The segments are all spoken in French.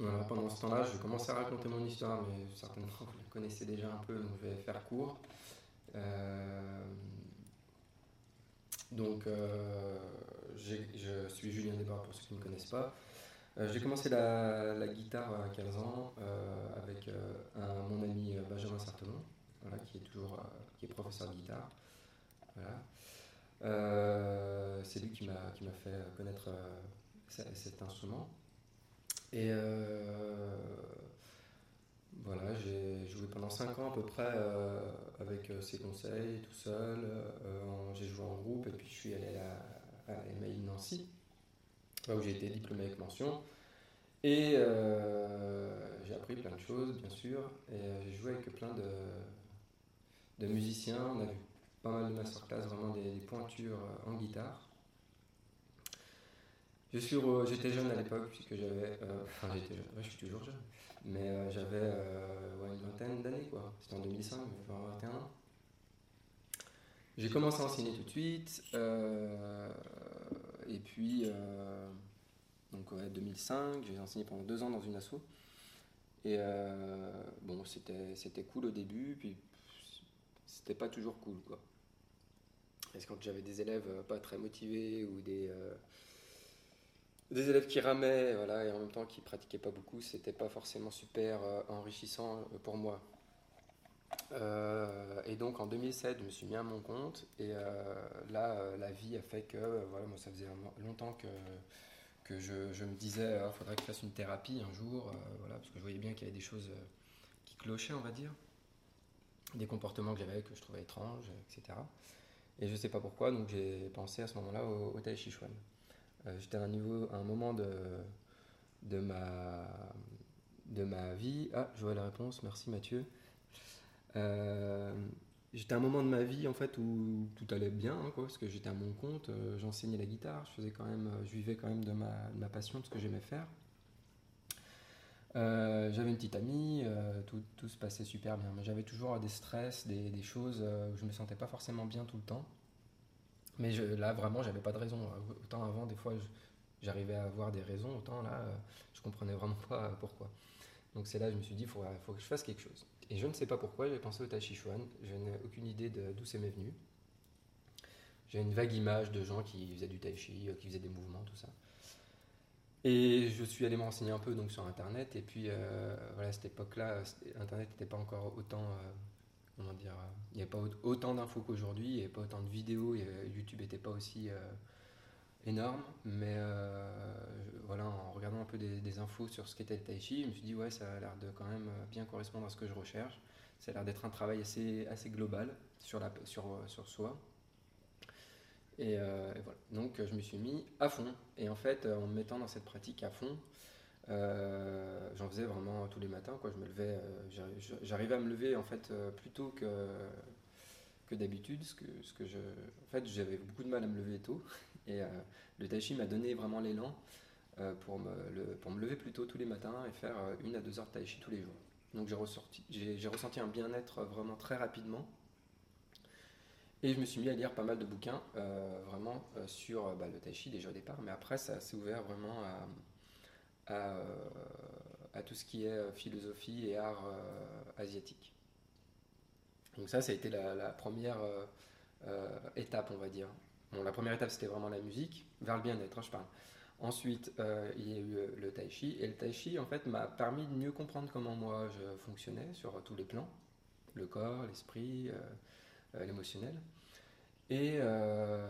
Voilà, pendant ce temps-là, je commençais à raconter mon histoire, mais certainement vous la connaissez déjà un peu, donc je vais faire court. Euh, donc, euh, je suis Julien Desbras pour ceux qui ne me connaissent pas. Euh, j'ai commencé la, guitare à 15 ans avec mon ami Benjamin Sartemont, voilà, qui est toujours qui est professeur de guitare. Voilà. c'est lui qui m'a fait connaître cet instrument. Et voilà, j'ai joué pendant 5 ans à peu près euh, avec euh, ses conseils, tout seul. Euh, j'ai joué en groupe et puis je suis allé à, à Nancy, où j'ai été diplômé avec mention. Et j'ai appris plein de choses, bien sûr. Et j'ai joué avec plein de, de musiciens. On a vu pas mal de masterclass, vraiment des pointures en guitare. Je suis, j'étais jeune à l'époque puisque j'avais, enfin j'étais jeune, je suis toujours jeune, mais euh, j'avais euh, une vingtaine d'années, quoi. C'était en 2005, 21 ans. J'ai commencé à enseigner tout de suite. Euh, et puis, donc ouais, 2005, j'ai enseigné pendant deux ans dans une asso. Et bon, c'était, c'était cool au début, puis c'était pas toujours cool, quoi. Parce que quand j'avais des élèves pas très motivés ou des des élèves qui ramaient voilà, et en même temps qui pratiquaient pas beaucoup, c'était pas forcément super euh, enrichissant euh, pour moi. Euh, et donc en 2007, je me suis mis à mon compte et là, la vie a fait que voilà, moi, ça faisait longtemps que, que je, me disais il faudrait que je fasse une thérapie un jour, voilà, parce que je voyais bien qu'il y avait des choses qui clochaient, on va dire, des comportements que j'avais que je trouvais étranges, etc. Et je sais pas pourquoi, donc j'ai pensé à ce moment-là au, au Tai Chi Chuan. Euh, j'étais à un niveau, un moment de, de, ma, de ma vie. Ah, je vois la réponse, merci Mathieu. Euh, j'étais à un moment de ma vie en fait où tout allait bien, hein, quoi, parce que j'étais à mon compte, euh, j'enseignais la guitare, je faisais quand même, je vivais quand même de ma, de ma passion, de ce que j'aimais faire. j'avais une petite amie, tout, tout, se passait super bien, mais j'avais toujours des stress, des, des choses où je me sentais pas forcément bien tout le temps. Mais là, vraiment, j'avais pas de raison. Autant avant, des fois, j'arrivais à avoir des raisons, autant là, euh, je comprenais vraiment pas pourquoi. Donc c'est là que je me suis dit, il faut, faut, que je fasse quelque chose. Et je ne sais pas pourquoi, j'ai pensé au Tai. Je n'ai aucune idée d'où c'est m'est venu. J'ai une vague image de gens qui faisaient du Tai Chi, euh, qui faisaient des mouvements, tout ça. Et je suis allé m'enseigner un peu donc, sur Internet. Et puis, euh, voilà, à cette époque-là, Internet n'était pas encore autant comment dire, euh, il n'y avait pas autant d'infos qu'aujourd'hui, il n'y avait pas autant de vidéos, YouTube n'était pas aussi euh, énorme, mais euh, voilà, en regardant un peu des, infos sur ce qu'était le tai chi, je me suis dit ouais, ça a l'air de quand même bien correspondre à ce que je recherche. Ça a l'air d'être un travail assez, assez global sur, la, sur, sur soi. Et, voilà. Donc je me suis mis à fond. Et en fait, en me mettant dans cette pratique à fond, euh, j'en faisais vraiment tous les matins. Quoi. Je me levais, euh, j'arrivais à me lever en fait euh, plus tôt que, que d'habitude. Ce que, ce que je, en fait, j'avais beaucoup de mal à me lever tôt. Et le tai chi m'a donné vraiment l'élan pour, me, le, pour me lever plus tôt tous les matins et faire une à deux heures de tai chi tous les jours. Donc j'ai, j'ai, ressenti un bien-être vraiment très rapidement. Et je me suis mis à lire pas mal de bouquins, vraiment sur bah, le tai chi déjà au départ, mais après ça s'est ouvert vraiment à, à, à, tout ce qui est euh, philosophie et art euh, asiatique. Donc ça, ça a été la, première euh, étape, on va dire. Bon, la première étape, c'était vraiment la musique, vers le bien-être, hein, je parle. Ensuite, il y a eu le tai chi. Et le tai chi, en fait, m'a permis de mieux comprendre comment moi je fonctionnais sur tous les plans. Le corps, l'esprit, l'émotionnel. Et euh,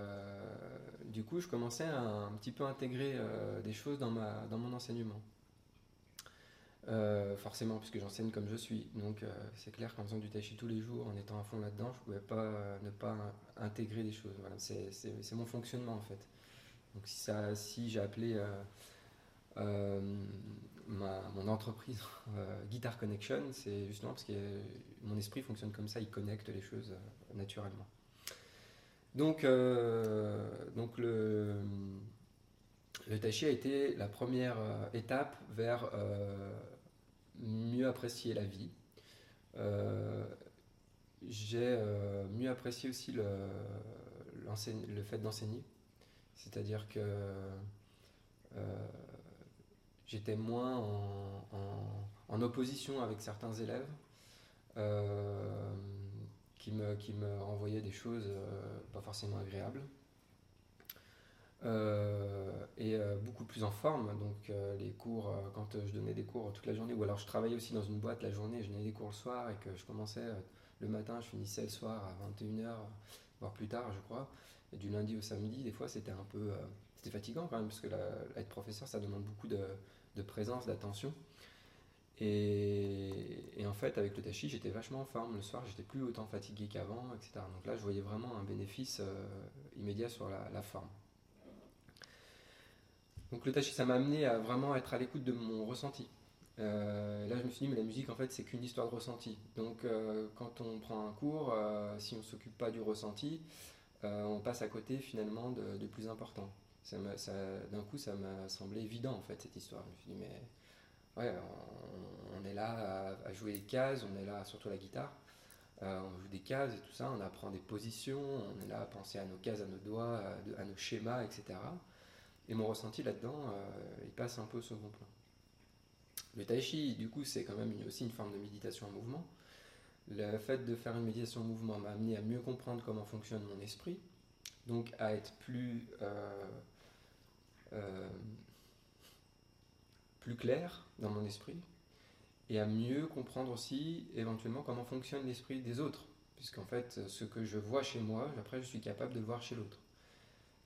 du coup, je commençais à un petit peu intégrer euh, des choses dans, ma, dans mon enseignement. Euh, forcément, puisque j'enseigne comme je suis. Donc, c'est clair qu'en faisant du tai tous les jours, en étant à fond là-dedans, je ne pouvais pas ne pas intégrer des choses. Voilà, c'est mon fonctionnement en fait. Donc, si, si j'ai appelé ma, mon entreprise Guitar Connection, c'est justement parce que mon esprit fonctionne comme ça, il connecte les choses naturellement. Donc, euh, donc le, le Tai Chi a été la première euh, étape vers euh, mieux apprécier la vie. J'ai mieux apprécié aussi le, le fait d'enseigner. C'est-à-dire que j'étais moins en, opposition avec certains élèves qui, me, renvoyaient des choses pas forcément agréables. et beaucoup plus en forme. Donc les cours, quand je donnais des cours toute la journée, ou alors je travaillais aussi dans une boîte la journée, je donnais des cours le soir et que je commençais le matin, je finissais le soir à 21h, voire plus tard, je crois. Du lundi au samedi, des fois, c'était un peu. Euh, c'était fatigant quand même, parce que être professeur, ça demande beaucoup de, présence, d'attention. Et, en fait, avec le tachi, j'étais vachement en forme. Le soir, j'étais plus autant fatigué qu'avant, etc. Donc là, je voyais vraiment un bénéfice euh, immédiat sur la, forme. Donc le tachi, ça m'a amené à vraiment être à l'écoute de mon ressenti. Euh, là, je me suis dit, mais la musique, en fait, c'est qu'une histoire de ressenti. Donc, quand on prend un cours, si on ne s'occupe pas du ressenti, euh, on passe à côté finalement de, plus important. D'un coup, ça m'a semblé évident en fait cette histoire. Je me suis dit, mais ouais, on, est là à, jouer les cases, on est là surtout à la guitare. Euh, on joue des cases et tout ça, on apprend des positions, on est là à penser à nos cases, à nos doigts, à, nos schémas, etc. Et mon ressenti là-dedans, euh, il passe un peu au second plan. Le tai chi, du coup, c'est quand même aussi une forme de méditation en mouvement. Le fait de faire une méditation en mouvement m'a amené à mieux comprendre comment fonctionne mon esprit, donc à être plus, euh, plus clair dans mon esprit, et à mieux comprendre aussi éventuellement comment fonctionne l'esprit des autres, puisqu'en fait ce que je vois chez moi, après je suis capable de voir chez l'autre.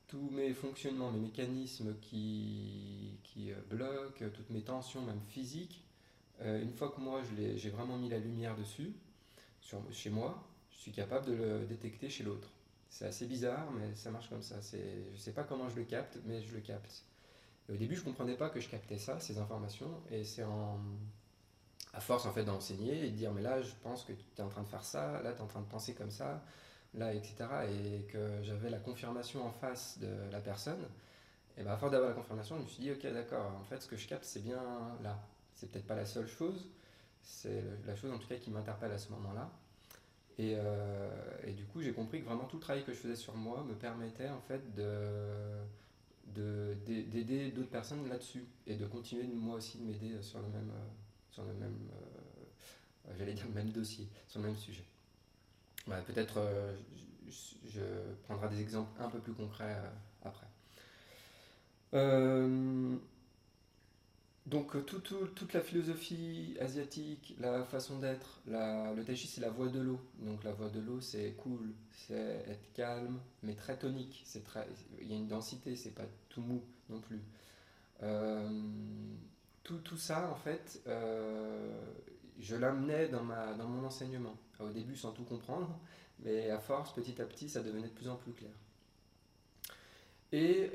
Tous mes fonctionnements, mes mécanismes qui, qui euh, bloquent, toutes mes tensions, même physiques, une fois que moi j'ai vraiment mis la lumière dessus, chez moi, je suis capable de le détecter chez l'autre. C'est assez bizarre, mais ça marche comme ça. Je ne sais pas comment je le capte, mais je le capte. Au début, je ne comprenais pas que je captais ça, ces informations, et c'est en, à force en fait d'enseigner et de dire mais là, je pense que tu es en train de faire ça, là, tu es en train de penser comme ça, là, etc. Et que j'avais la confirmation en face de la personne. Et bien, à force d'avoir la confirmation, je me suis dit ok, d'accord, en fait, ce que je capte, c'est bien là. C'est peut-être pas la seule chose, c'est la chose en tout cas qui m'interpelle à ce moment-là. Et, euh, et, du coup, j'ai compris que vraiment tout le travail que je faisais sur moi me permettait en fait de, d'aider d'autres personnes là-dessus et de continuer moi aussi de m'aider sur le même, euh, sur le même, euh, j'allais dire le même dossier, sur le même sujet. peut-être je, je, prendrai des exemples un peu plus concrets après. Donc euh, toute la philosophie asiatique, la façon d'être, le tai chi c'est la voie de l'eau. Donc la voie de l'eau c'est cool, c'est être calme, mais très tonique. C'est il y a une densité, c'est pas tout mou non plus. Euh, tout, tout, ça en fait, euh, je l'amenais dans, ma, dans mon enseignement. Au début sans tout comprendre, mais à force, petit à petit, ça devenait de plus en plus clair. Et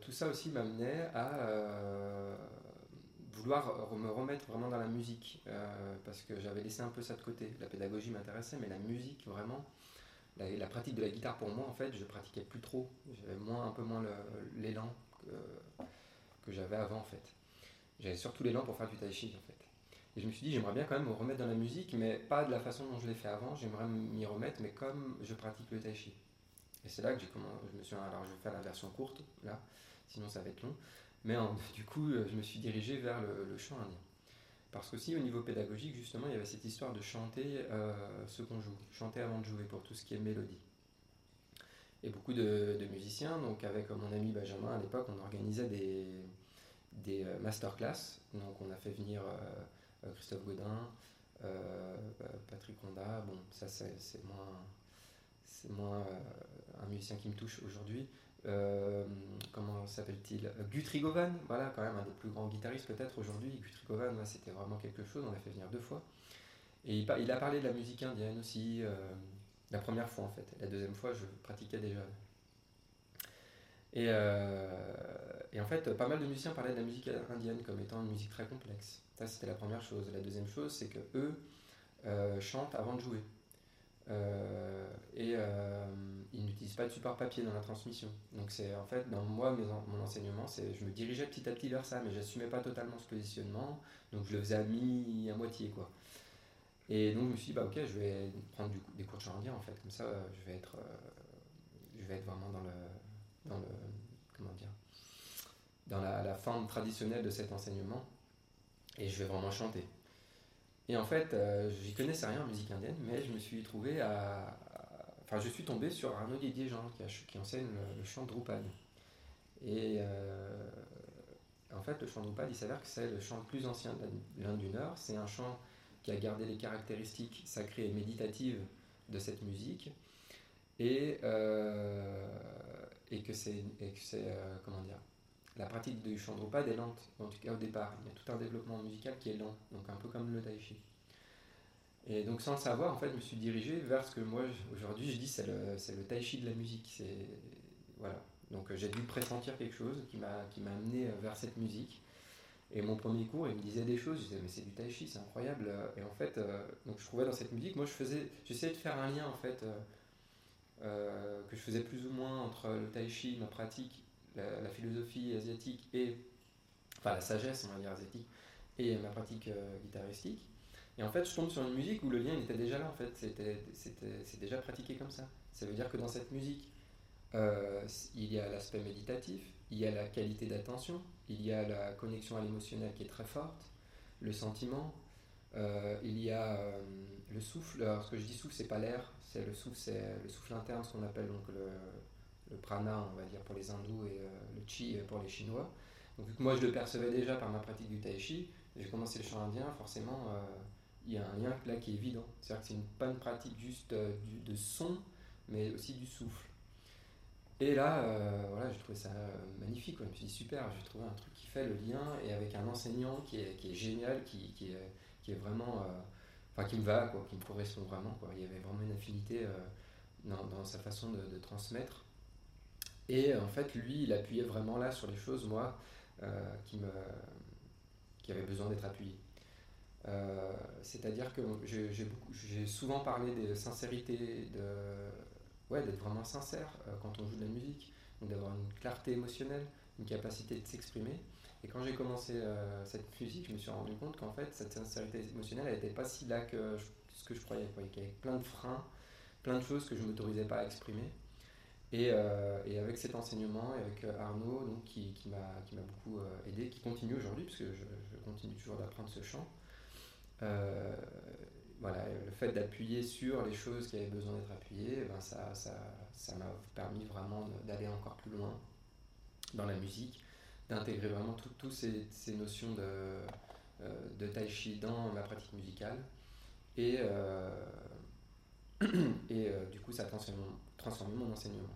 tout ça aussi m'amenait à vouloir me remettre vraiment dans la musique, euh, parce que j'avais laissé un peu ça de côté. La pédagogie m'intéressait, mais la musique, vraiment, la, pratique de la guitare pour moi, en fait, je pratiquais plus trop. J'avais moins, un peu moins l'élan que, que j'avais avant, en fait. J'avais surtout l'élan pour faire du tai chi, en fait. Et je me suis dit, j'aimerais bien quand même me remettre dans la musique, mais pas de la façon dont je l'ai fait avant, j'aimerais m'y remettre, mais comme je pratique le tai chi. Et c'est là que j'ai commencé, je me suis alors je vais faire la version courte, là, sinon ça va être long. Mais du coup, euh, je me suis dirigé vers le, chant indien. Parce qu'aussi, au niveau pédagogique, justement, il y avait cette histoire de chanter euh, ce qu'on joue, chanter avant de jouer pour tout ce qui est mélodie. Et beaucoup de, musiciens, donc avec mon ami Benjamin à l'époque, on organisait des, des euh, masterclass. Donc on a fait venir Christophe Godin, Patrick Honda. Bon, ça c'est moins, c'est moins un musicien qui me touche aujourd'hui. Euh, comment s'appelle-t-il? Guthrie Govan, voilà, quand même un des plus grands guitaristes peut-être aujourd'hui. Guthrie Govan, c'était vraiment quelque chose, on l'a fait venir deux fois. Et il, a parlé de la musique indienne aussi, euh, la première fois en fait. La deuxième fois, je pratiquais déjà. Et, euh, et, en fait, pas mal de musiciens parlaient de la musique indienne comme étant une musique très complexe. Ça, c'était la première chose. La deuxième chose, c'est que eux chantent avant de jouer. Euh, et euh, ils n'utilisent pas de support papier dans la transmission. Donc c'est en fait dans moi mon enseignement, c'est je me dirigeais petit à petit vers ça, mais j'assumais pas totalement ce positionnement, donc je le faisais à mi à moitié quoi. Et donc je me suis dit bah ok je vais prendre des cours de chant indien en fait, comme ça je vais être je vais être vraiment dans le dans le comment dire dans la, forme traditionnelle de cet enseignement, et je vais vraiment chanter. Et en fait, euh, j'y connaissais rien en musique indienne, mais je me suis trouvé à. Enfin, je suis tombé sur Arnaud Didier-Jean, qui, qui, enseigne le, chant Drupal. Et euh, en fait, le chant Drupal, il s'avère que c'est le chant le plus ancien de l'Inde du Nord. C'est un chant qui a gardé les caractéristiques sacrées et méditatives de cette musique. Et, euh, et que c'est. comment dire la pratique du chant Drupal est lente, en tout cas au départ. Il y a tout un développement musical qui est lent, donc un peu comme le tai chi. Et donc sans le savoir, en fait, je me suis dirigé vers ce que moi, aujourd'hui, je dis, c'est le, tai chi de la musique. Voilà. Donc j'ai dû pressentir quelque chose qui m'a, qui m'a amené vers cette musique. Et mon premier cours, il me disait des choses, je disais, mais c'est du tai chi, c'est incroyable. Et en fait, euh, donc je trouvais dans cette musique, moi, je faisais, j'essayais de faire un lien, en fait, euh, euh, que je faisais plus ou moins entre le tai chi, ma pratique, la, philosophie asiatique et, enfin la sagesse, on va dire asiatique, et ma pratique euh, guitaristique. Et en fait, je tombe sur une musique où le lien était déjà là, en fait, c'est déjà pratiqué comme ça. Ça veut dire que dans cette musique, euh, il y a l'aspect méditatif, il y a la qualité d'attention, il y a la connexion à l'émotionnel qui est très forte, le sentiment, euh, il y a le souffle. Alors, ce que je dis souffle, c'est pas l'air, c'est le souffle, c'est le souffle interne, ce qu'on appelle donc le, le prana, on va dire, pour les hindous et euh, le chi pour les chinois. Donc, vu que moi je le percevais déjà par ma pratique du tai chi, j'ai commencé le chant indien, forcément, euh, il y a un lien là qui est évident. C'est-à-dire que c'est une, pas une pratique juste euh, de son, mais aussi du souffle. Et là, voilà, j'ai trouvé ça magnifique. Je me suis dit, super, j'ai trouvé un truc qui fait le lien et avec un enseignant qui est, qui est génial, qui, qui, est, qui est vraiment. enfin, qui me va, quoi, qui me correspond vraiment. Quoi. Il y avait vraiment une affinité dans, dans, sa façon de transmettre. Et en fait, lui, il appuyait vraiment là sur les choses, moi, euh, qui, me, qui avaient besoin d'être appuyées. Euh, c'est-à-dire que j'ai souvent parlé de sincérité, de, ouais, d'être vraiment sincère euh, quand on joue de la musique, d'avoir une clarté émotionnelle, une capacité de s'exprimer. Et quand j'ai commencé cette musique, je me suis rendu compte qu'en fait, cette sincérité émotionnelle, elle n'était pas si là que ce que je croyais, qu'il y avait plein de freins, plein de choses que je ne m'autorisais pas à exprimer. Euh, et, avec cet enseignement, et avec euh, Arnaud, donc, qui, m'a beaucoup euh, aidé, qui continue aujourd'hui, puisque je, je, continue toujours d'apprendre ce chant, voilà, le fait d'appuyer sur les choses qui avaient besoin d'être appuyées, ben ça m'a permis vraiment d'aller encore plus loin dans la musique, d'intégrer vraiment toutes ces, notions de, tai chi dans ma pratique musicale. Et du coup, ça a transformé mon enseignement.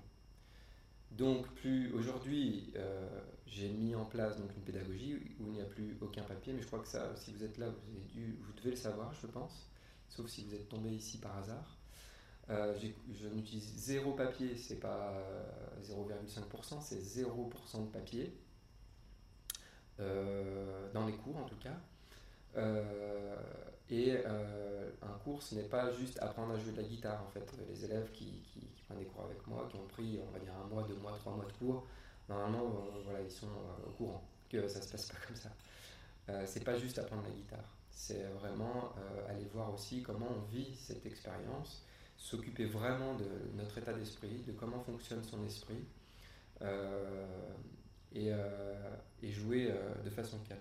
Donc plus aujourd'hui, euh, j'ai mis en place donc une pédagogie où il n'y a plus aucun papier, mais je crois que ça, si vous êtes là, vous, devez le savoir, je pense, sauf si vous êtes tombé ici par hasard. Euh, je n'utilise zéro papier, c'est pas 0,5%, c'est 0% de papier, euh, dans les cours en tout cas. Et un cours, ce n'est pas juste apprendre à jouer de la guitare en fait. Les élèves qui, qui des cours avec moi, qui ont pris, on va dire, un mois, deux mois, trois mois de cours, normalement, euh, voilà, ils sont euh, au courant que ça se passe pas comme ça. Euh, c'est pas juste apprendre la guitare, c'est vraiment aller voir aussi comment on vit cette expérience, s'occuper vraiment de notre état d'esprit, de comment fonctionne son esprit, et, jouer de façon calme.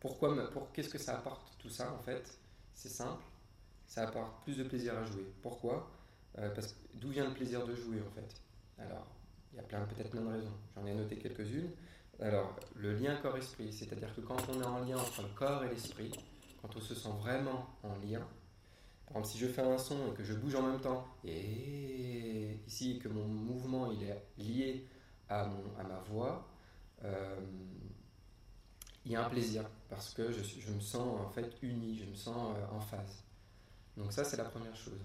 Pourquoi, pour, qu'est-ce que ça apporte tout ça en fait? C'est simple, ça apporte plus de plaisir à jouer. Pourquoi? Euh, parce d'où vient le plaisir de jouer en fait? Alors, il y a peut-être plein de raisons. J'en ai noté quelques-unes. Alors, le lien corps-esprit, c'est-à-dire que quand on est en lien entre le corps et l'esprit, quand on se sent vraiment en lien, par exemple, si je fais un son et que je bouge en même temps, et ici que mon mouvement est lié à ma voix, euh, il y a un plaisir parce que je, me sens en fait uni, je me sens euh, en phase. Donc ça c'est la première chose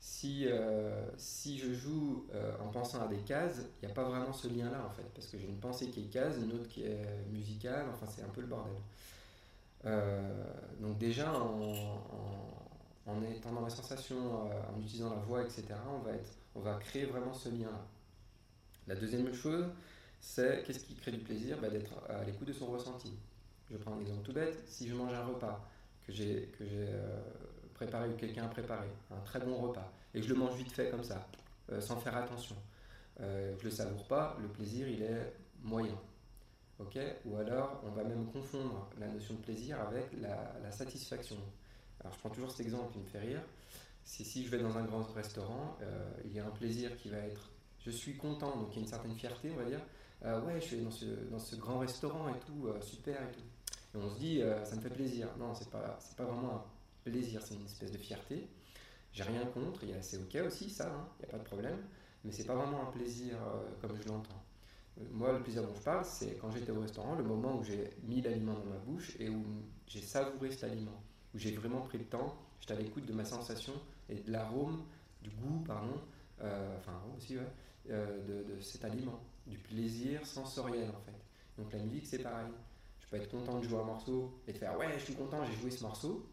si, euh, si je joue euh, en pensant à des cases, il n'y a pas vraiment ce lien-là en fait, parce que j'ai une pensée qui est case, une autre qui est musicale, enfin c'est un peu le bordel. Donc déjà en, en, étant dans en utilisant la voix, etc., on va, on va créer vraiment ce lien-là. La deuxième chose, c'est qu'est-ce qui crée du plaisir? Bah, D'être à l'écoute de son ressenti. Je prends un exemple tout bête, si je mange un repas que j'ai préparé ou quelqu'un a préparé, un très bon repas, et que je le mange vite fait comme ça, euh, sans faire attention, euh, je le savoure pas, le plaisir il est moyen. Ou alors, on va même confondre la notion de plaisir avec la, satisfaction. Alors, je prends toujours cet exemple qui me fait rire. Si je vais dans un grand restaurant, euh, il y a un plaisir qui va être je suis content, donc il y a une certaine fierté, on va dire. Euh, ouais, je suis dans ce, dans ce grand restaurant et tout, euh, super et tout. On se dit, ça me fait plaisir. Non, c'est pas, pas vraiment un plaisir, c'est une espèce de fierté. J'ai rien contre, c'est ok aussi ça, il hein, n'y a pas de problème, mais c'est pas vraiment un plaisir comme je l'entends. Moi, le plaisir dont je parle, c'est quand j'étais au restaurant, le moment où j'ai mis l'aliment dans ma bouche et où j'ai savouré cet aliment, où j'ai vraiment pris le temps, j'étais à l'écoute de ma sensation et de l'arôme, du goût, pardon, euh, enfin aussi, euh, de, cet aliment, du plaisir sensoriel en fait. Donc la musique, c'est pareil. Peux être content de jouer un morceau et de faire ouais, je suis content, j'ai joué ce morceau,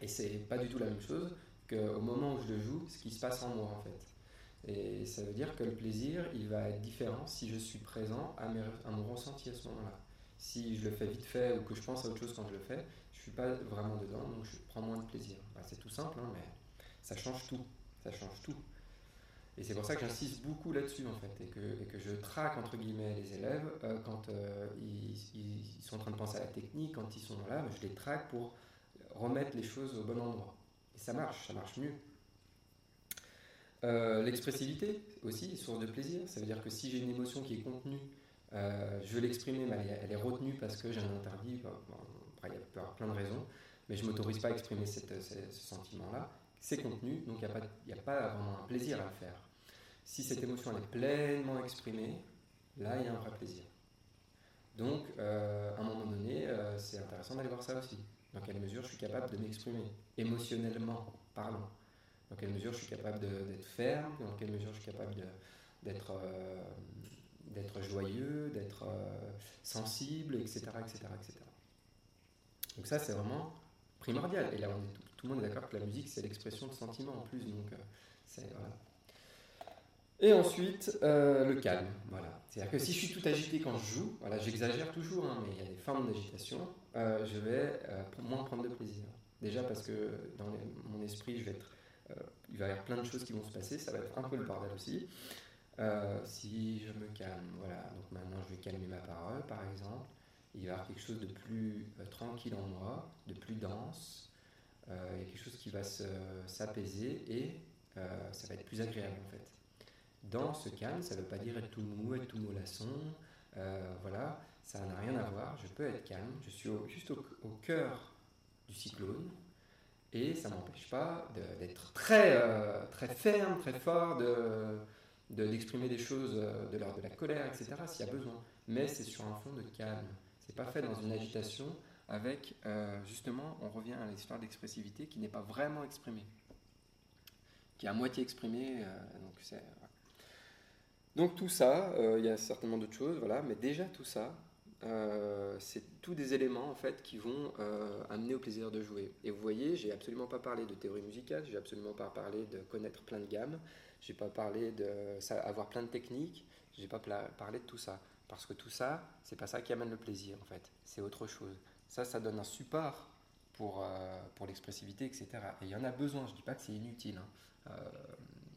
et c'est pas du tout la même chose qu'au moment où je le joue, ce qui se passe en moi en fait. Et ça veut dire que le plaisir, il va être différent si je suis présent à, mon ressenti à ce moment-là. Si je le fais vite fait ou que je pense à autre chose quand je le fais, je suis pas vraiment dedans, donc je prends moins de plaisir. c'est tout simple, hein, mais ça change tout. Ça change tout. Et c'est pour ça que j'insiste beaucoup là-dessus, en fait, et que, et que, je traque, entre guillemets, les élèves euh, quand euh, ils, ils, sont en train de penser à la technique, quand ils sont là, je les traque pour remettre les choses au bon endroit. Et ça marche, ça marche mieux. Euh, l'expressivité aussi, source de plaisir. Ça veut dire que si j'ai une émotion qui est contenue, je veux l'exprimer, mais elle est, retenue parce que j'ai un interdit. il y a plein de raisons, mais je ne m'autorise pas à exprimer ce, sentiment-là. C'est contenu, donc il n'y a, a, pas vraiment un plaisir à le faire. Si cette émotion est pleinement exprimée, là, il y a un vrai plaisir. Donc, euh, à un moment donné, c'est intéressant d'aller voir ça aussi. Dans quelle mesure je suis capable de m'exprimer, émotionnellement parlant? Dans quelle mesure je suis capable d'être ferme, dans quelle mesure je suis capable d'être euh, d'être joyeux, d'être euh, sensible, etc., etc., etc. Donc ça, c'est vraiment primordial. Et là, on est tout, tout, le monde est d'accord que la musique, c'est l'expression de sentiments en plus. Donc, euh, c'est, voilà. Et ensuite, le calme. Voilà. C'est-à-dire que si je suis tout agité quand je joue, voilà, j'exagère toujours, hein, mais il y a des formes d'agitation, je vais moins prendre de plaisir. Déjà parce que dans mon esprit, je vais être euh, il va y avoir plein de choses qui vont se passer, ça va être un peu le bordel aussi. Euh, si je me calme, voilà, donc maintenant je vais calmer ma parole par exemple, il va y avoir quelque chose de plus euh, tranquille en moi, de plus dense, il y a quelque chose qui va s'apaiser et ça va être plus agréable en fait. Dans ce calme, ça ne veut pas dire être tout mou, être tout mollasson, voilà, ça n'a rien à voir, je peux être calme, je suis juste au cœur du cyclone, et ça ne m'empêche pas d'être très, euh, très ferme, très fort, d'exprimer de, d'exprimer des choses euh, de l'ordre de la colère, etc., s'il y a besoin. Mais c'est sur un fond de calme. C'est pas fait dans une agitation avec, euh, justement, on revient à l'histoire d'expressivité qui n'est pas vraiment exprimée, qui est à moitié exprimée. donc, donc tout ça, il y a certainement d'autres choses, voilà, mais déjà tout ça, euh, c'est tous des éléments en fait qui vont euh, amener au plaisir de jouer. Et vous voyez, j'ai absolument pas parlé de théorie musicale, j'ai absolument pas parlé de connaître plein de gammes, j'ai pas parlé de avoir plein de techniques, j'ai pas parlé de tout ça. Parce que tout ça, c'est pas ça qui amène le plaisir en fait, c'est autre chose. Ça, ça donne un support pour, euh, pour l'expressivité, etc. Et il y en a besoin, je dis pas que c'est inutile. Hein.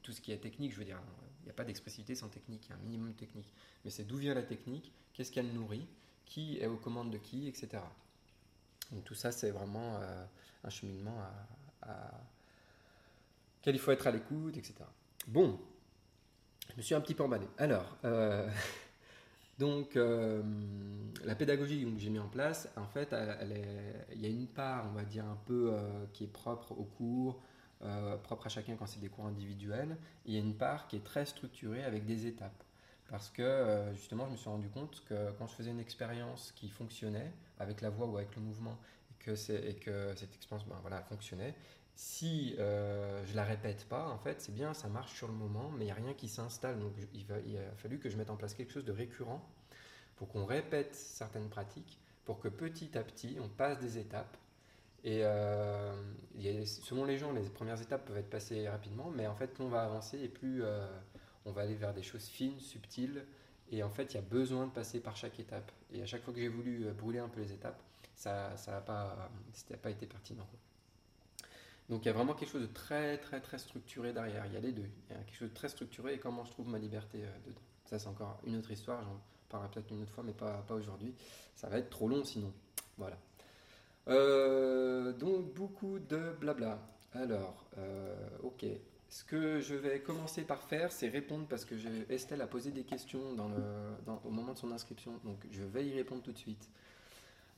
tout ce qui est technique, je veux dire, n'y a pas d'expressivité sans technique, il y a un minimum de technique. Mais c'est d'où vient la technique, qu'est-ce qu'elle nourrit, qui est aux commandes de qui, etc. Donc tout ça, c'est vraiment euh, un cheminement à, à, il faut être à l'écoute, etc. Bon, je me suis un petit peu emballé. Alors, euh, donc euh, la pédagogie que j'ai mis en place, en fait, il y a une part, on va dire, un peu qui est propre au cours, propre à chacun quand c'est des cours individuels. il y a une part qui est très structurée avec des étapes. Parce que euh, justement, je me suis rendu compte que quand je faisais une expérience qui fonctionnait avec la voix ou avec le mouvement, et que, et que cette expérience ben, fonctionnait, si euh, je la répète pas, en fait, c'est bien, ça marche sur le moment, mais il n'y a rien qui s'installe. Donc il, il, a fallu que je mette en place quelque chose de récurrent pour qu'on répète certaines pratiques, pour que petit à petit, on passe des étapes. Et euh, selon les gens, les premières étapes peuvent être passées rapidement, mais en fait, plus on va avancer et plus euh, on va aller vers des choses fines, subtiles. Et en fait, il y a besoin de passer par chaque étape. Et à chaque fois que j'ai voulu euh, brûler un peu les étapes, ça n'a ça pas, pas été pertinent. Donc il y a vraiment quelque chose de très très très structuré derrière. Il y a les deux. Il y a quelque chose de très structuré et comment je trouve ma liberté dedans. Ça c'est encore une autre histoire. J'en parlera peut-être une autre fois, mais pas aujourd'hui. Ça va être trop long sinon. Voilà. Euh, donc beaucoup de blabla. Alors, euh, ok. Ce que je vais commencer par faire, c'est répondre parce que Estelle a posé des questions au moment de son inscription. Donc je vais y répondre tout de suite.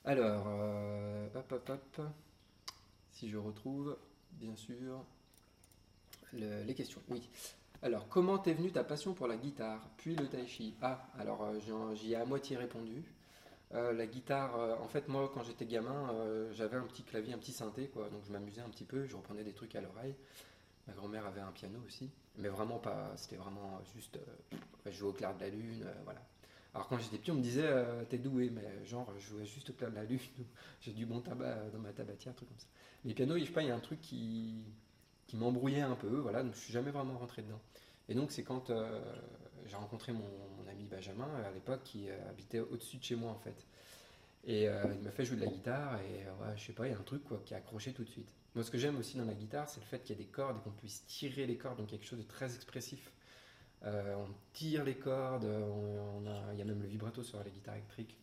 Alors, euh, hop, hop, hop. Si je retrouve, bien sûr, les questions. Oui. Alors, comment t'es venue ta passion pour la guitare, puis le tai chi? Ah, alors j'y ai à moitié répondu. Euh, la guitare, euh, en fait, moi, quand j'étais gamin, euh, j'avais un petit clavier, un petit synthé, quoi. Donc je m'amusais un petit peu, je reprenais des trucs à l'oreille. Ma grand-mère avait un piano aussi, mais vraiment pas. C'était vraiment juste jouer au clair de la lune, voilà. Alors quand j'étais petit, on me disait t'es doué, mais genre je jouais juste au clair de la lune. J'ai du bon tabac dans ma tabatière, truc comme ça. Les pianos, je sais pas, il y a un truc qui qui m'embrouillait un peu, voilà. Donc je suis jamais vraiment rentré dedans. Et donc c'est quand j'ai rencontré mon, ami Benjamin à l'époque qui euh, habitait au-dessus de chez moi en fait. Et euh, il m'a fait jouer de la guitare et euh, ouais, je sais pas, il y a un truc quoi, qui a accroché tout de suite. Moi ce que j'aime aussi dans la guitare, c'est le fait qu'il y a des cordes et qu'on puisse tirer les cordes, donc quelque chose de très expressif. on tire les cordes, il y a même le vibrato sur les guitares électriques.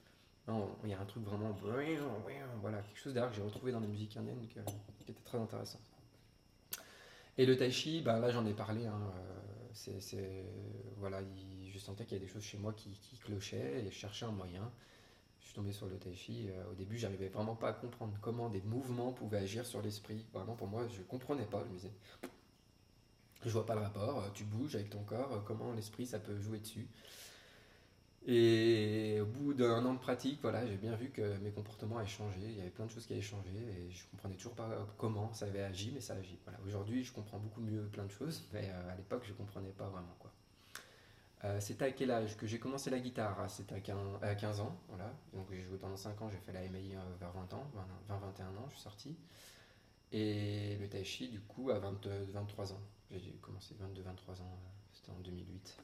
il y a un truc vraiment. Voilà, quelque chose d'ailleurs que j'ai retrouvé dans la musique indienne qui, était très intéressant. Et le tai chi, bah, là j'en ai parlé, hein, voilà, je sentais qu'il y avait des choses chez moi qui, clochaient et je cherchais un moyen. Je suis tombé sur le tai chi. Euh, au début, j'arrivais vraiment pas à comprendre comment des mouvements pouvaient agir sur l'esprit. Vraiment, pour moi, je comprenais pas. Je me disais, je vois pas le rapport. Euh, tu bouges avec ton corps, euh, comment l'esprit ça peut jouer dessus. Et au bout d'un an de pratique, voilà, j'ai bien vu que mes comportements avaient changé. Il y avait plein de choses qui avaient changé et je comprenais toujours pas comment ça avait agi, mais ça agit. Voilà. Aujourd'hui, je comprends beaucoup mieux plein de choses, mais euh, à l'époque, je comprenais pas vraiment quoi. Euh, à quel âge? Que j'ai commencé la guitare C'était à 15, ans, voilà. Donc j'ai joué pendant 5 ans, j'ai fait la MAI euh, vers 20 ans, 20-21 ans, je suis sorti. Et le tai chi, du coup, à 23 ans. J'ai commencé 22-23 ans, c'était en 2008.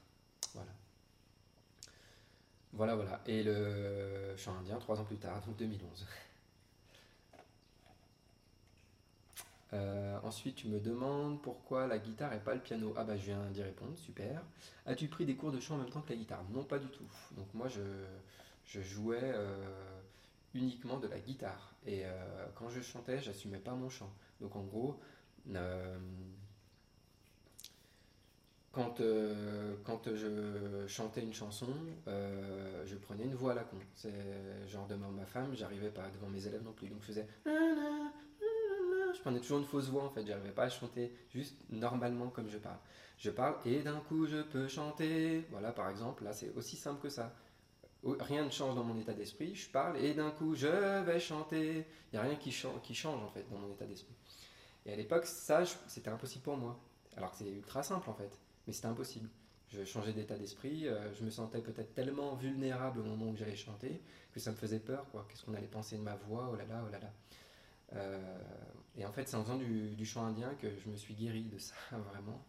Voilà. Voilà, voilà. Et le chant indien, trois ans plus tard, donc 2011. Euh, ensuite, tu me demandes pourquoi la guitare et pas le piano. Ah bah je viens d'y répondre, super. As-tu pris des cours de chant en même temps que la guitare? Non, pas du tout. Donc moi, je, jouais euh, uniquement de la guitare. Et euh, quand je chantais, j'assumais pas mon chant. Donc en gros, quand, euh, quand je chantais une chanson, euh, je prenais une voix à la con. C'est genre devant ma femme, j'arrivais pas devant mes élèves non plus. Donc je faisais. Je prenais toujours une fausse voix en fait, j'arrivais pas à chanter juste normalement comme je parle. Je parle et d'un coup je peux chanter. Voilà par exemple, là c'est aussi simple que ça. Rien ne change dans mon état d'esprit, je parle et d'un coup je vais chanter. Il n'y a rien qui, qui change en fait dans mon état d'esprit. Et à l'époque, ça c'était impossible pour moi. Alors que c'est ultra simple en fait mais c'était impossible. Je changeais d'état d'esprit, euh, je me sentais peut-être tellement vulnérable au moment où j'allais chanter que ça me faisait peur, quoi. Qu'est-ce qu'on allait penser de ma voix, oh là là, oh là là. Euh, et en fait, c'est en faisant du, chant indien que je me suis guéri de ça, vraiment.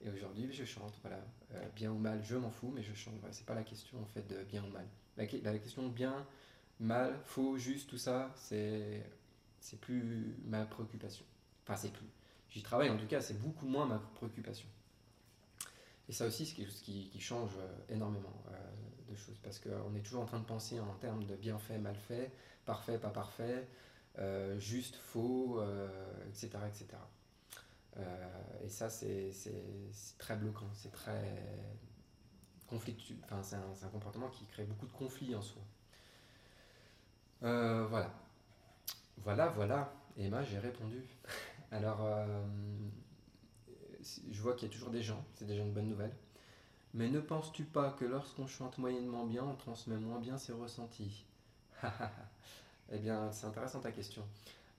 Et aujourd'hui, je chante, voilà. Euh, bien ou mal, je m'en fous, mais je chante. Voilà. C'est pas la question, en fait, de bien ou mal. La, la question bien, mal, faux, juste, tout ça, c'est plus ma préoccupation. Enfin, c'est plus. J'y travaille, en tout cas, c'est beaucoup moins ma préoccupation. Et ça aussi, c'est quelque chose qui, change euh, énormément euh, de choses, parce qu'on est toujours en train de penser en termes de bien fait, mal fait, parfait, pas parfait, euh, juste, faux, etc. etc. et ça, c'est très bloquant, c'est très enfin, c'est un, comportement qui crée beaucoup de conflits en soi. voilà. Voilà, voilà. Emma, j'ai répondu. Alors, je vois qu'il y a toujours des gens, c'est déjà une bonne nouvelle. Mais ne penses-tu pas que lorsqu'on chante moyennement bien, on transmet moins bien ses ressentis Eh bien, c'est intéressant ta question.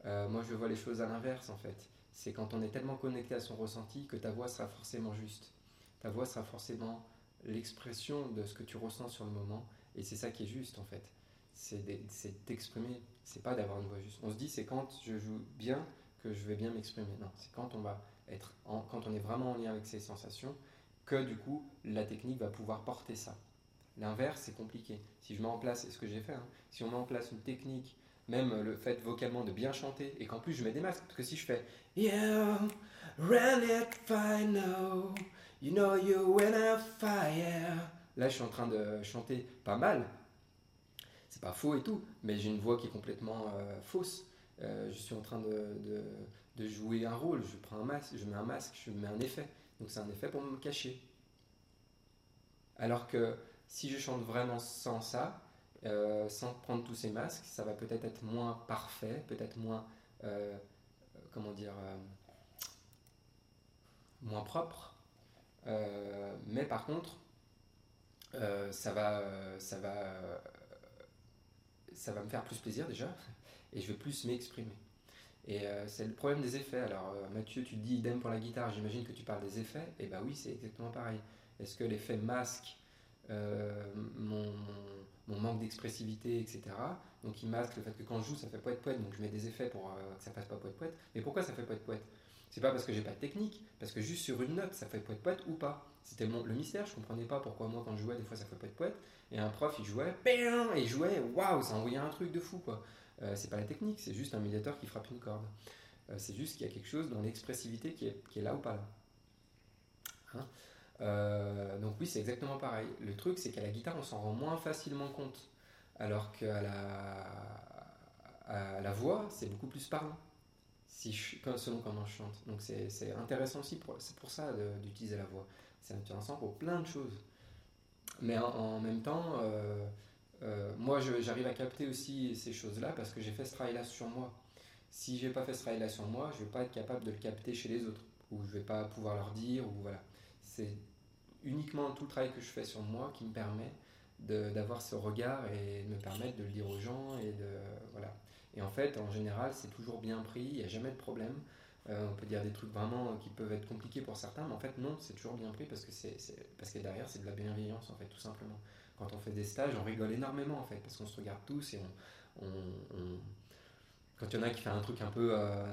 Euh, moi, je vois les choses à l'inverse, en fait. C'est quand on est tellement connecté à son ressenti que ta voix sera forcément juste. Ta voix sera forcément l'expression de ce que tu ressens sur le moment. Et c'est ça qui est juste, en fait. C'est d'exprimer. C'est pas d'avoir une voix juste. On se dit, c'est quand je joue bien que je vais bien m'exprimer. Non, c'est quand on va être quand on est vraiment en lien avec ses sensations, que du coup la technique va pouvoir porter ça. L'inverse, c'est compliqué. Si je mets en place, c'est ce que j'ai fait, hein, si on met en place une technique, même le fait vocalement de bien chanter, et qu'en plus je mets des masques, parce que si je fais Yeah, really fine you know you win a fire, Là, je suis en train de chanter pas mal. C'est pas faux et tout, mais j'ai une voix qui est complètement euh, fausse. Euh, je suis en train de, jouer un rôle. Je prends un masque, je mets un masque, je mets un effet. Donc c'est un effet pour me cacher. Alors que si je chante vraiment sans ça, euh, sans prendre tous ces masques, ça va peut-être être moins parfait, peut-être moins, comment dire, moins propre. mais par contre, euh, ça, va, euh, ça, va, euh, ça va me faire plus plaisir déjà, et je vais plus m'exprimer. Et c'est le problème des effets. Alors Mathieu, tu dis idem pour la guitare, j'imagine que tu parles des effets. Et bah oui, c'est exactement pareil. Est-ce que l'effet masque mon, mon, manque d'expressivité, etc. Donc il masque le fait que quand je joue, ça fait poète poète, donc je mets des effets pour que ça fasse pas poète poète. Mais pourquoi ça fait poète poète C'est pas parce que j'ai pas de technique, parce que juste sur une note, ça fait poète poète ou pas. C'était le mystère, je comprenais pas pourquoi moi quand je jouais, des fois ça fait poète poète, et un prof il jouait, et il jouait, waouh, ça envoyait un truc de fou quoi. Euh, c'est pas la technique, c'est juste un médiateur qui frappe une corde. Euh, c'est juste qu'il y a quelque chose dans l'expressivité qui est, qui est, là ou pas là. Hein euh, donc oui, c'est exactement pareil. Le truc, c'est qu'à la guitare, on s'en rend moins facilement compte, alors qu'à la, à la voix, c'est beaucoup plus parlant si selon comment je chante. Donc c'est intéressant aussi, c'est pour ça d'utiliser la voix. C'est intéressant pour plein de choses. Mais en, même temps, euh, moi j'arrive à capter aussi ces choses-là parce que j'ai fait ce travail-là sur moi. Si j'ai pas fait ce travail-là sur moi, je vais pas être capable de le capter chez les autres. Ou je vais pas pouvoir leur dire, ou voilà. C'est uniquement tout le travail que je fais sur moi qui me permet d'avoir ce regard et de me permettre de le dire aux gens et de voilà et en fait en général c'est toujours bien pris il n'y a jamais de problème euh, on peut dire des trucs vraiment qui peuvent être compliqués pour certains, mais en fait non, c'est toujours bien pris parce que, c'est, parce que derrière c'est de la bienveillance en fait, tout simplement. Quand on fait des stages, on rigole énormément en fait, parce qu'on se regarde tous et on, quand il y en a qui fait un truc un peu euh,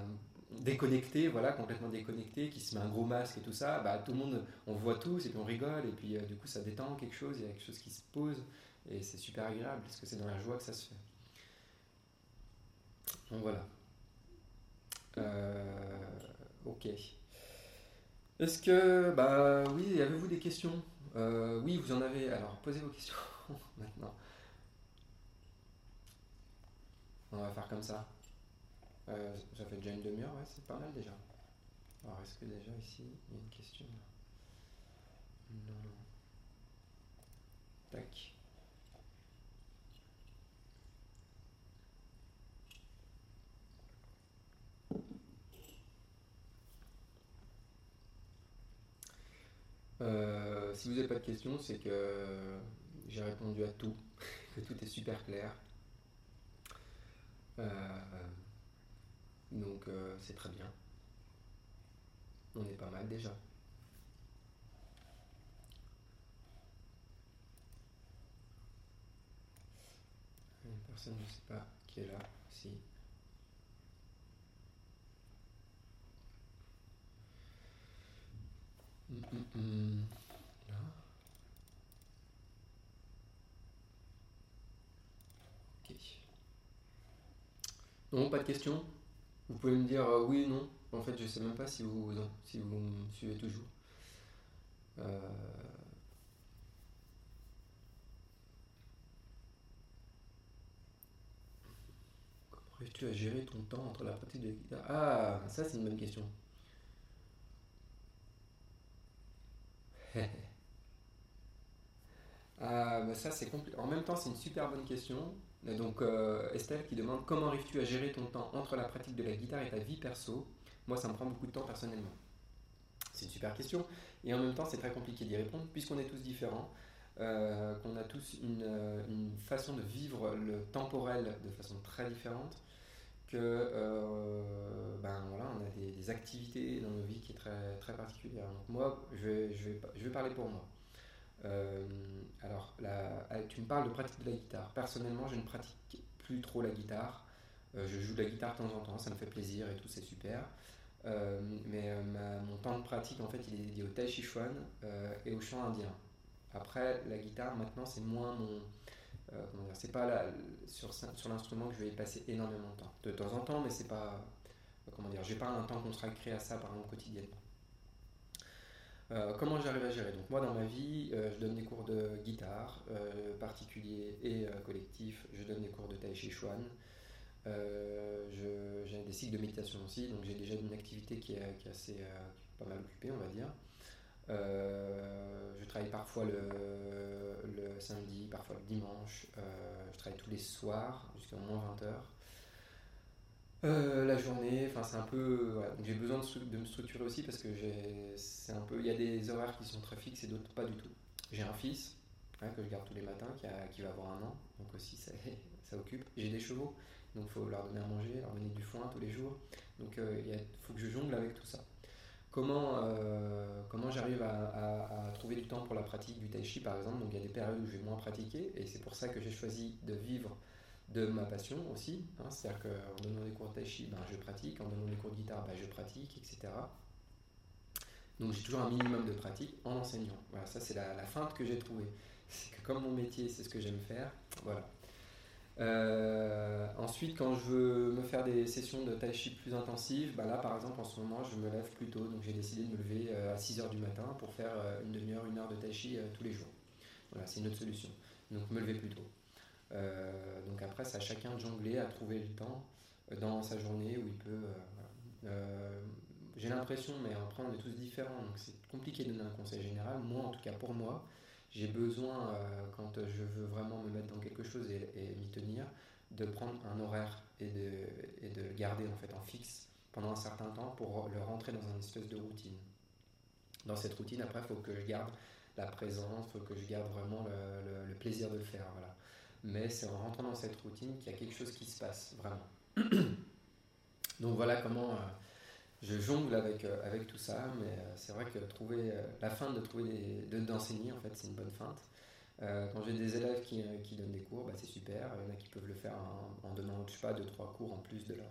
déconnecté, voilà, complètement déconnecté, qui se met un gros masque et tout ça, bah tout le monde, on voit tous et puis on rigole et puis euh, du coup ça détend quelque chose, il y a quelque chose qui se pose et c'est super agréable parce que c'est dans la joie que ça se fait. Donc voilà. Euh, ok. Est-ce que, bah oui, avez-vous des questions? Euh, Oui, vous en avez. Alors, posez vos questions maintenant. On va faire comme ça. Euh, ça fait déjà une demi-heure, ouais, c'est pas mal déjà. Alors, est-ce que déjà ici, il y a une question? Non. Tac. Euh, si vous n'avez pas de questions, c'est que j'ai répondu à tout, que tout est super clair. Euh, donc euh, c'est très bien. On est pas mal déjà. Personne ne sait pas qui est là. Si. Mm, mm, mm. Ok. Non, pas de questions Vous pouvez me dire euh, oui ou non. En fait, je sais même pas si vous, si vous me suivez toujours. Euh, comment arrives-tu à gérer ton temps entre la pratique de la guitare Ah, ça c'est une bonne question. ah, bah ça, c'est. En même temps, c'est une super bonne question. Donc, euh, Estelle qui demande comment arrives-tu à gérer ton temps entre la pratique de la guitare et ta vie perso? Moi, ça me prend beaucoup de temps personnellement. C'est une super question. Et en même temps, c'est très compliqué d'y répondre puisqu'on est tous différents. Euh, qu'on a tous une, euh, une, façon de vivre le temporel de façon très différente que ben on a des, activités dans nos vies qui est très, très. Donc moi, je vais, je vais, je vais parler pour moi. Euh, alors, tu me parles de pratique de la guitare. Personnellement, je ne pratique plus trop la guitare. Euh, je joue de la guitare de temps en temps, ça me fait plaisir et tout, c'est super. mais mon temps de pratique, en fait, il est dédié au tai chi chuan et au chant indien. Après, la guitare, maintenant, c'est moins mon euh, c'est pas sur, l'instrument que je vais y passer énormément de temps. De temps en temps, mais c'est pas. Euh, comment dire J'ai pas un temps consacré à ça, par exemple, quotidiennement. Comment j'arrive à gérer? Donc moi dans ma vie, je donne des cours de guitare, particuliers et collectifs. Je donne des cours de tai chi chuan. j'ai des cycles de méditation aussi, donc j'ai déjà une activité qui est, assez pas mal occupée, on va dire. je travaille parfois le, le, samedi, parfois le dimanche. je travaille tous les soirs jusqu'à moins 20h. Euh, la journée, enfin c'est un peu, j'ai besoin de, me structurer aussi parce que c'est un peu, il y a des horaires qui sont très fixes et d'autres pas du tout. J'ai un fils hein, que je garde tous les matins qui, va avoir un an, donc aussi ça, occupe. J'ai des chevaux, donc il faut leur donner à manger, leur donner du foin tous les jours. Donc euh, il faut que je jongle avec tout ça. Comment, euh, comment j'arrive à, trouver du temps pour la pratique du tai chi par exemple? Donc il y a des périodes où je vais moins pratiquer et c'est pour ça que j'ai choisi de vivre de ma passion aussi. Hein, C'est-à-dire qu'en donnant des cours de tai chi, ben, je pratique, en donnant des cours de guitare, ben, je pratique, etc. Donc j'ai toujours un minimum de pratique en enseignant. Voilà, ça c'est la, feinte que j'ai trouvée. C'est que comme mon métier, c'est ce que j'aime faire, voilà. Euh, ensuite, quand je veux me faire des sessions de tai chi plus intensives, ben là par exemple en ce moment je me lève plus tôt, donc j'ai décidé de me lever euh, à 6h du matin pour faire euh, une demi-heure, une heure de tai chi tous les jours. Voilà, c'est une autre solution. Donc me lever plus tôt. Euh, donc après, c'est à chacun de jongler, à trouver le temps euh, dans sa journée où il peut. Euh, j'ai l'impression, mais après on est tous différents, donc c'est compliqué de donner un conseil général. Moi, en tout cas pour moi, j'ai besoin, quand je veux vraiment me mettre dans quelque chose et, m'y tenir, de prendre un horaire et de, et de garder en fait en fixe pendant un certain temps pour le rentrer dans une espèce de routine. Dans cette routine, après, il faut que je garde la présence, il faut que je garde vraiment le, le, plaisir de le faire. Voilà mais c'est en rentrant dans cette routine qu'il y a quelque chose qui se passe vraiment. Donc voilà comment euh, je jongle avec, euh, avec tout ça, mais euh, c'est vrai que trouver la fin de trouver d'enseigner en fait c'est une bonne feinte. quand j'ai des élèves qui, qui, donnent des cours, bah, c'est super. Il y en a qui peuvent le faire en, en donnant, je sais pas, deux trois cours en plus de leur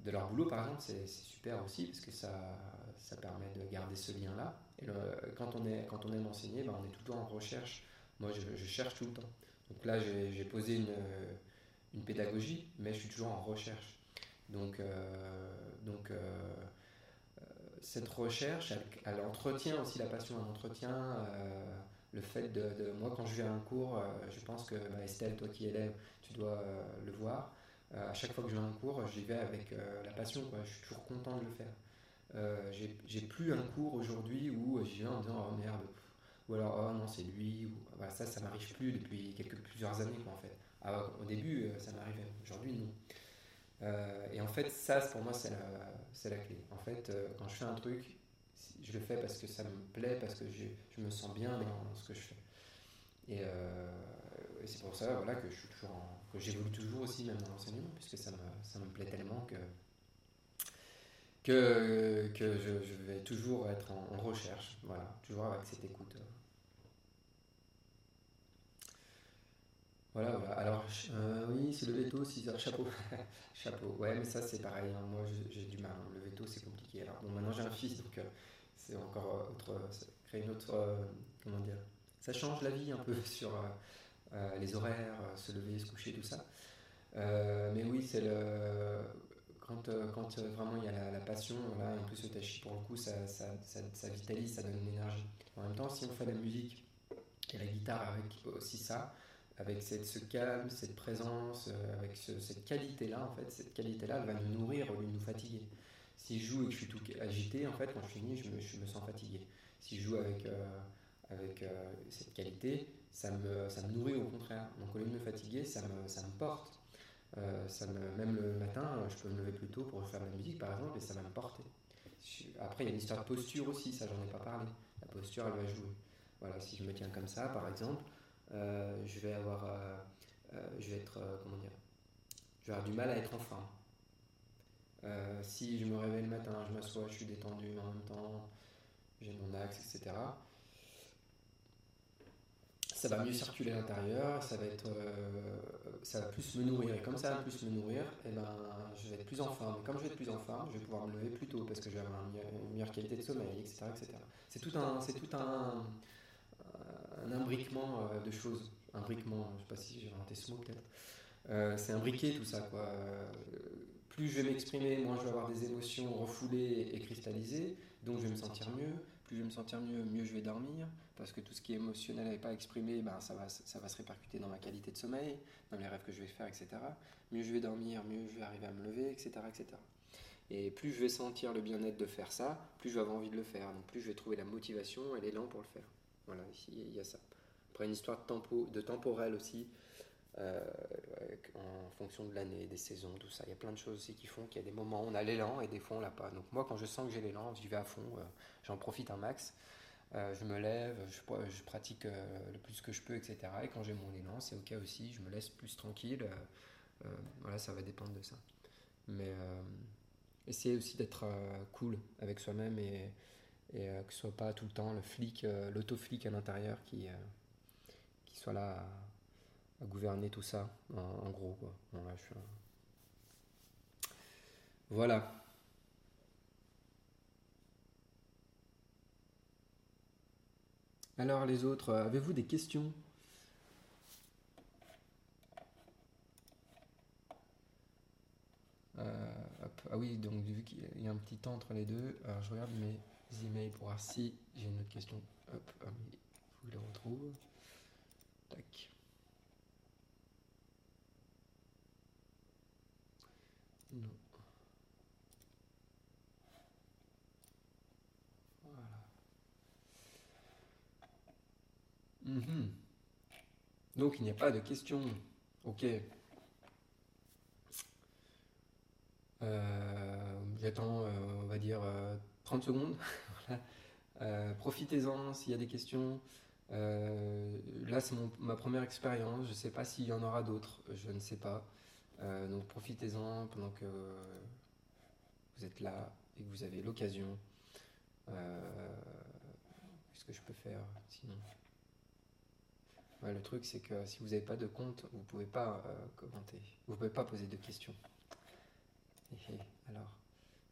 de leur boulot par exemple, c'est super aussi parce que ça, ça permet de garder ce lien là. Et quand on est quand on aime enseigner, bah, on est tout le temps en recherche. Moi, je, je cherche tout le temps. Donc là, j'ai posé une, une, pédagogie, mais je suis toujours en recherche. Donc, euh, euh, euh, cette recherche, elle, entretient aussi la passion, elle entretient le fait de, Moi, quand je viens à un cours, je pense que bah, Estelle, toi qui élève, tu dois le voir. à chaque fois que je viens à un cours, j'y vais avec la passion. Je suis toujours content de le faire. j'ai plus un cours aujourd'hui où j'y vais en disant oh merde, ou alors oh non c'est lui, ou voilà, ça ça m'arrive plus depuis quelques plusieurs années quoi, en fait. Ah, au début euh, ça m'arrivait, aujourd'hui non. Euh, et en fait ça pour moi c'est la, la, clé. En fait euh, quand je fais un truc, je le fais parce que ça me plaît, parce que je, je me sens bien dans ce que je fais. Et, c'est pour ça voilà, que je suis toujours que j'évolue toujours aussi même dans l'enseignement puisque ça me, ça me plaît tellement que que, que je, je, vais toujours être en, en, recherche, voilà, toujours avec cette écoute. Voilà, voilà. Alors, euh, oui, c'est le veto, 6 heures, chapeau. chapeau. Ouais, mais ça, c'est pareil. Hein. Moi, j'ai du mal. Hein. Le veto, c'est compliqué. Alors, bon, maintenant, j'ai un fils, donc euh, c'est encore euh, autre. Ça crée une autre. comment dire Ça change la vie un peu sur les horaires, se lever, se coucher, tout ça. mais oui, c'est le. Quand, quand vraiment il y a la, passion, là, en plus le tachi, pour le coup, ça, ça, ça, ça vitalise, ça donne une énergie. En même temps, si on fait la musique et la guitare avec aussi ça, avec cette, ce calme, cette présence, euh, avec cette qualité-là, en fait, cette qualité-là, elle va nous nourrir au lieu de nous fatiguer. Si je joue et que je suis tout agité, en fait, quand je finis, je me, je me sens fatigué. Si je joue avec, euh, avec euh, cette qualité, ça me, ça me nourrit au contraire. Donc au lieu de me fatiguer, ça me, ça me porte. ça me, même le matin, je peux me lever plus tôt pour faire de la musique, par exemple, et ça va me porter. Après, il y a une histoire de posture aussi, ça j'en ai pas parlé. La posture, elle va jouer. Voilà, si je me tiens comme ça, par exemple, je vais avoir, euh, euh, je vais être, comment dire, je vais avoir du mal à être en forme. si je me réveille le matin, je m'assois, je suis détendu en même temps, j'ai mon axe, etc ça va mieux circuler à l'intérieur, ça va être, ça va plus me nourrir. Et comme ça va plus me nourrir, et eh ben, je vais être plus en forme. Et comme je vais être plus en forme, je vais pouvoir me lever plus tôt parce que je vais avoir une meilleure qualité de sommeil, etc., etc. C'est tout un, c'est tout un, un imbriquement euh, de choses. Imbriquement, je ne sais pas si j'ai inventé ce mot peut-être. Euh, c'est imbriqué tout ça. Plus je vais m'exprimer, moins je vais avoir des émotions refoulées et cristallisées, donc je vais me sentir mieux. plus je vais me sentir mieux, mieux je vais dormir, parce que tout ce qui est émotionnel n'est pas exprimé, ben, ça, va, ça va se répercuter dans ma qualité de sommeil, dans les rêves que je vais faire, etc. Mieux je vais dormir, mieux je vais arriver à me lever, etc. etc. Et plus je vais sentir le bien-être de faire ça, plus je vais avoir envie de le faire. Donc plus je vais trouver la motivation et l'élan pour le faire. Voilà, il y a ça. Après une histoire de, tempo, de temporel aussi, euh, en fonction de l'année, des saisons, tout ça. Il y a plein de choses aussi qui font qu'il y a des moments où on a l'élan et des fois on l'a pas. Donc moi quand je sens que j'ai l'élan, j'y vais à fond, euh, j'en profite un max. Euh, je me lève, je, pratique le plus que je peux, etc. Et quand j'ai mon élan, c'est ok aussi, je me laisse plus tranquille. voilà, ça va dépendre de ça. Mais essayer aussi d'être cool avec soi-même et, et que ce soit pas tout le temps le flic, l'auto-flic à l'intérieur qui, qui soit là à gouverner tout ça, en, gros. Quoi. Voilà. Alors les autres, euh, avez-vous des questions? Euh, Ah oui, donc vu qu'il y a un petit temps entre les deux, alors je regarde mes emails pour voir si j'ai une autre question. Hop, il faut les retrouve. Tac. Non. Voilà. Mhm. Donc il n'y a pas de questions. Ok. Euh, j'attends, euh, on va dire, 30 euh, secondes. Profitez-en s'il y a des questions. là, c'est ma première expérience. Je ne sais pas s'il y en aura d'autres. Je ne sais pas. Euh, donc profitez-en pendant que vous êtes là et que vous avez l'occasion. Euh, Qu'est-ce que je peux faire sinon? Le truc, c'est que si vous n'avez pas de compte, vous ne pouvez pas euh, commenter. Vous ne pouvez pas poser de questions. alors,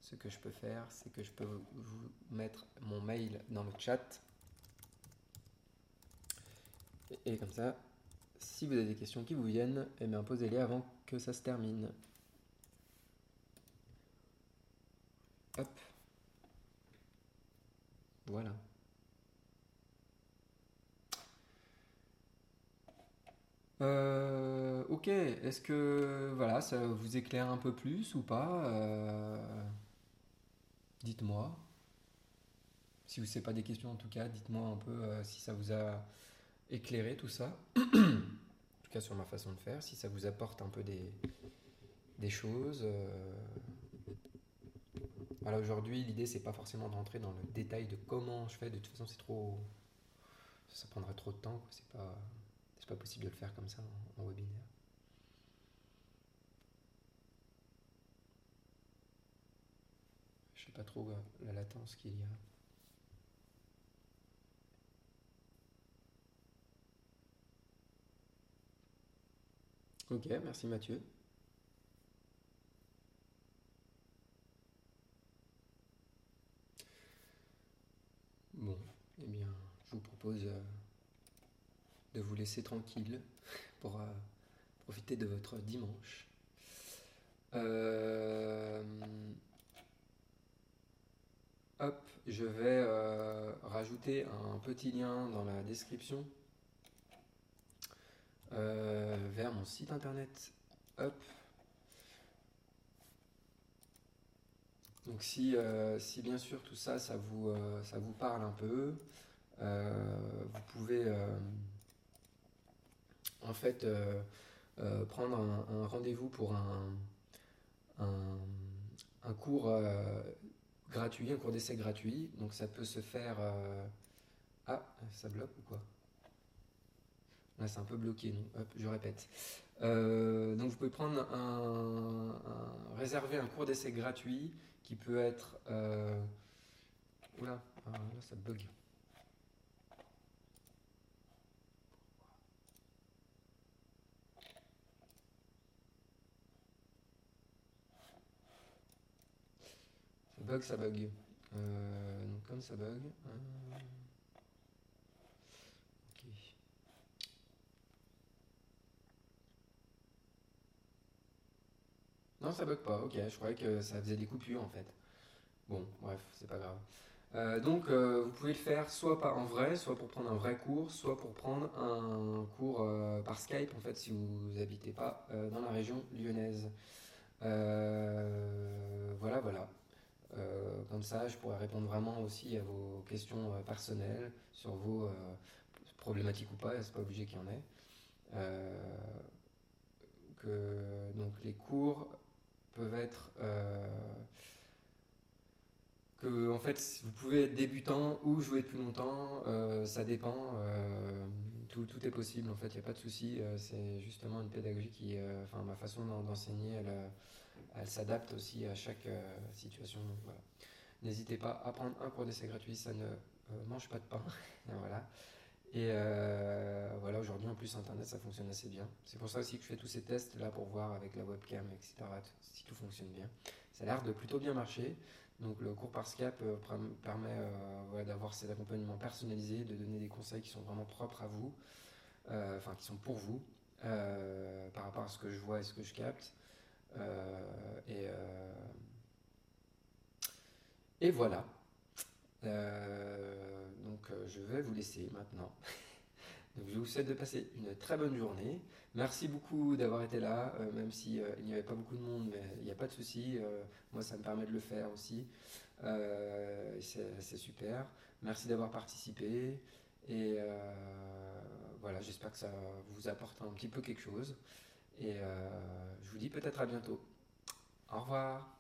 ce que je peux faire, c'est que je peux vous mettre mon mail dans le chat. Et, comme ça, si vous avez des questions qui vous viennent, eh bien posez-les avant que ça se termine. Hop. Voilà. Euh, ok, est-ce que voilà, ça vous éclaire un peu plus ou pas euh, Dites-moi. Si vous ne savez pas des questions en tout cas, dites-moi un peu euh, si ça vous a éclairé tout ça. tout cas sur ma façon de faire, si ça vous apporte un peu des, choses. Euh, voilà, aujourd'hui, l'idée, c'est pas forcément d'entrer dans le détail de comment je fais. De toute façon, c'est trop. Ça prendrait trop de temps. C'est pas, pas possible de le faire comme ça en, webinaire. Je sais pas trop euh, la latence qu'il y a. Ok, merci Mathieu. Bon, eh bien, je vous propose euh, de vous laisser tranquille pour euh, profiter de votre dimanche. Je vais rajouter un petit lien dans la description euh, vers mon site internet. Hop. Donc si, euh, si bien sûr tout ça, ça vous, euh, ça vous parle un peu, vous pouvez en fait prendre un, rendez-vous pour un, un, cours gratuit, un cours d'essai gratuit. Donc ça peut se faire... Ah, ça bloque ou quoi? Là, c'est un peu bloqué, non? Hop, je répète. Euh, donc, vous pouvez prendre un, réserver un cours d'essai gratuit qui peut être. Euh, oula, ah, ça bug. Bug, ça bug. Euh, donc, comme ça bug. Non, ça bug pas, ok. Je croyais que ça faisait des coupures en fait. Bon, bref, c'est pas grave. Euh, donc, euh, vous pouvez le faire soit pas en vrai, soit pour prendre un vrai cours, soit pour prendre un cours euh, par Skype, en fait, si vous n'habitez pas dans la région lyonnaise. voilà, voilà. Comme ça, je pourrais répondre vraiment aussi à vos questions personnelles sur vos problématiques ou pas, c'est pas obligé qu'il y en ait. que, donc, les cours peuvent être que en fait vous pouvez être débutant ou jouer depuis longtemps, euh, ça dépend. Euh, tout, tout, est possible en fait, il n'y a pas de souci. Euh, c'est justement une pédagogie qui, enfin ma façon d'enseigner, elle, elle s'adapte aussi à chaque situation. Voilà. N'hésitez pas à prendre un cours d'essai gratuit, ça ne mange pas de pain. voilà. Et voilà, aujourd'hui en plus Internet ça fonctionne assez bien. C'est pour ça aussi que je fais tous ces tests là pour voir avec la webcam, etc. si tout fonctionne bien. Ça a l'air de plutôt bien marcher. Donc le cours par Skype euh, permet euh, d'avoir cet accompagnement personnalisé, de donner des conseils qui sont vraiment propres à vous, euh, enfin qui sont pour vous, par rapport à ce que je vois et ce que je capte. Et, et voilà. donc je vais vous laisser maintenant. je vous souhaite de passer une très bonne journée. Merci beaucoup d'avoir été là, euh, même si euh, il n'y avait pas beaucoup de monde, mais il n'y a pas de souci. Euh, moi, ça me permet de le faire aussi. c'est super. Merci d'avoir participé. Et voilà, j'espère que ça vous apporte un petit peu quelque chose. Et je vous dis peut-être à bientôt. Au revoir.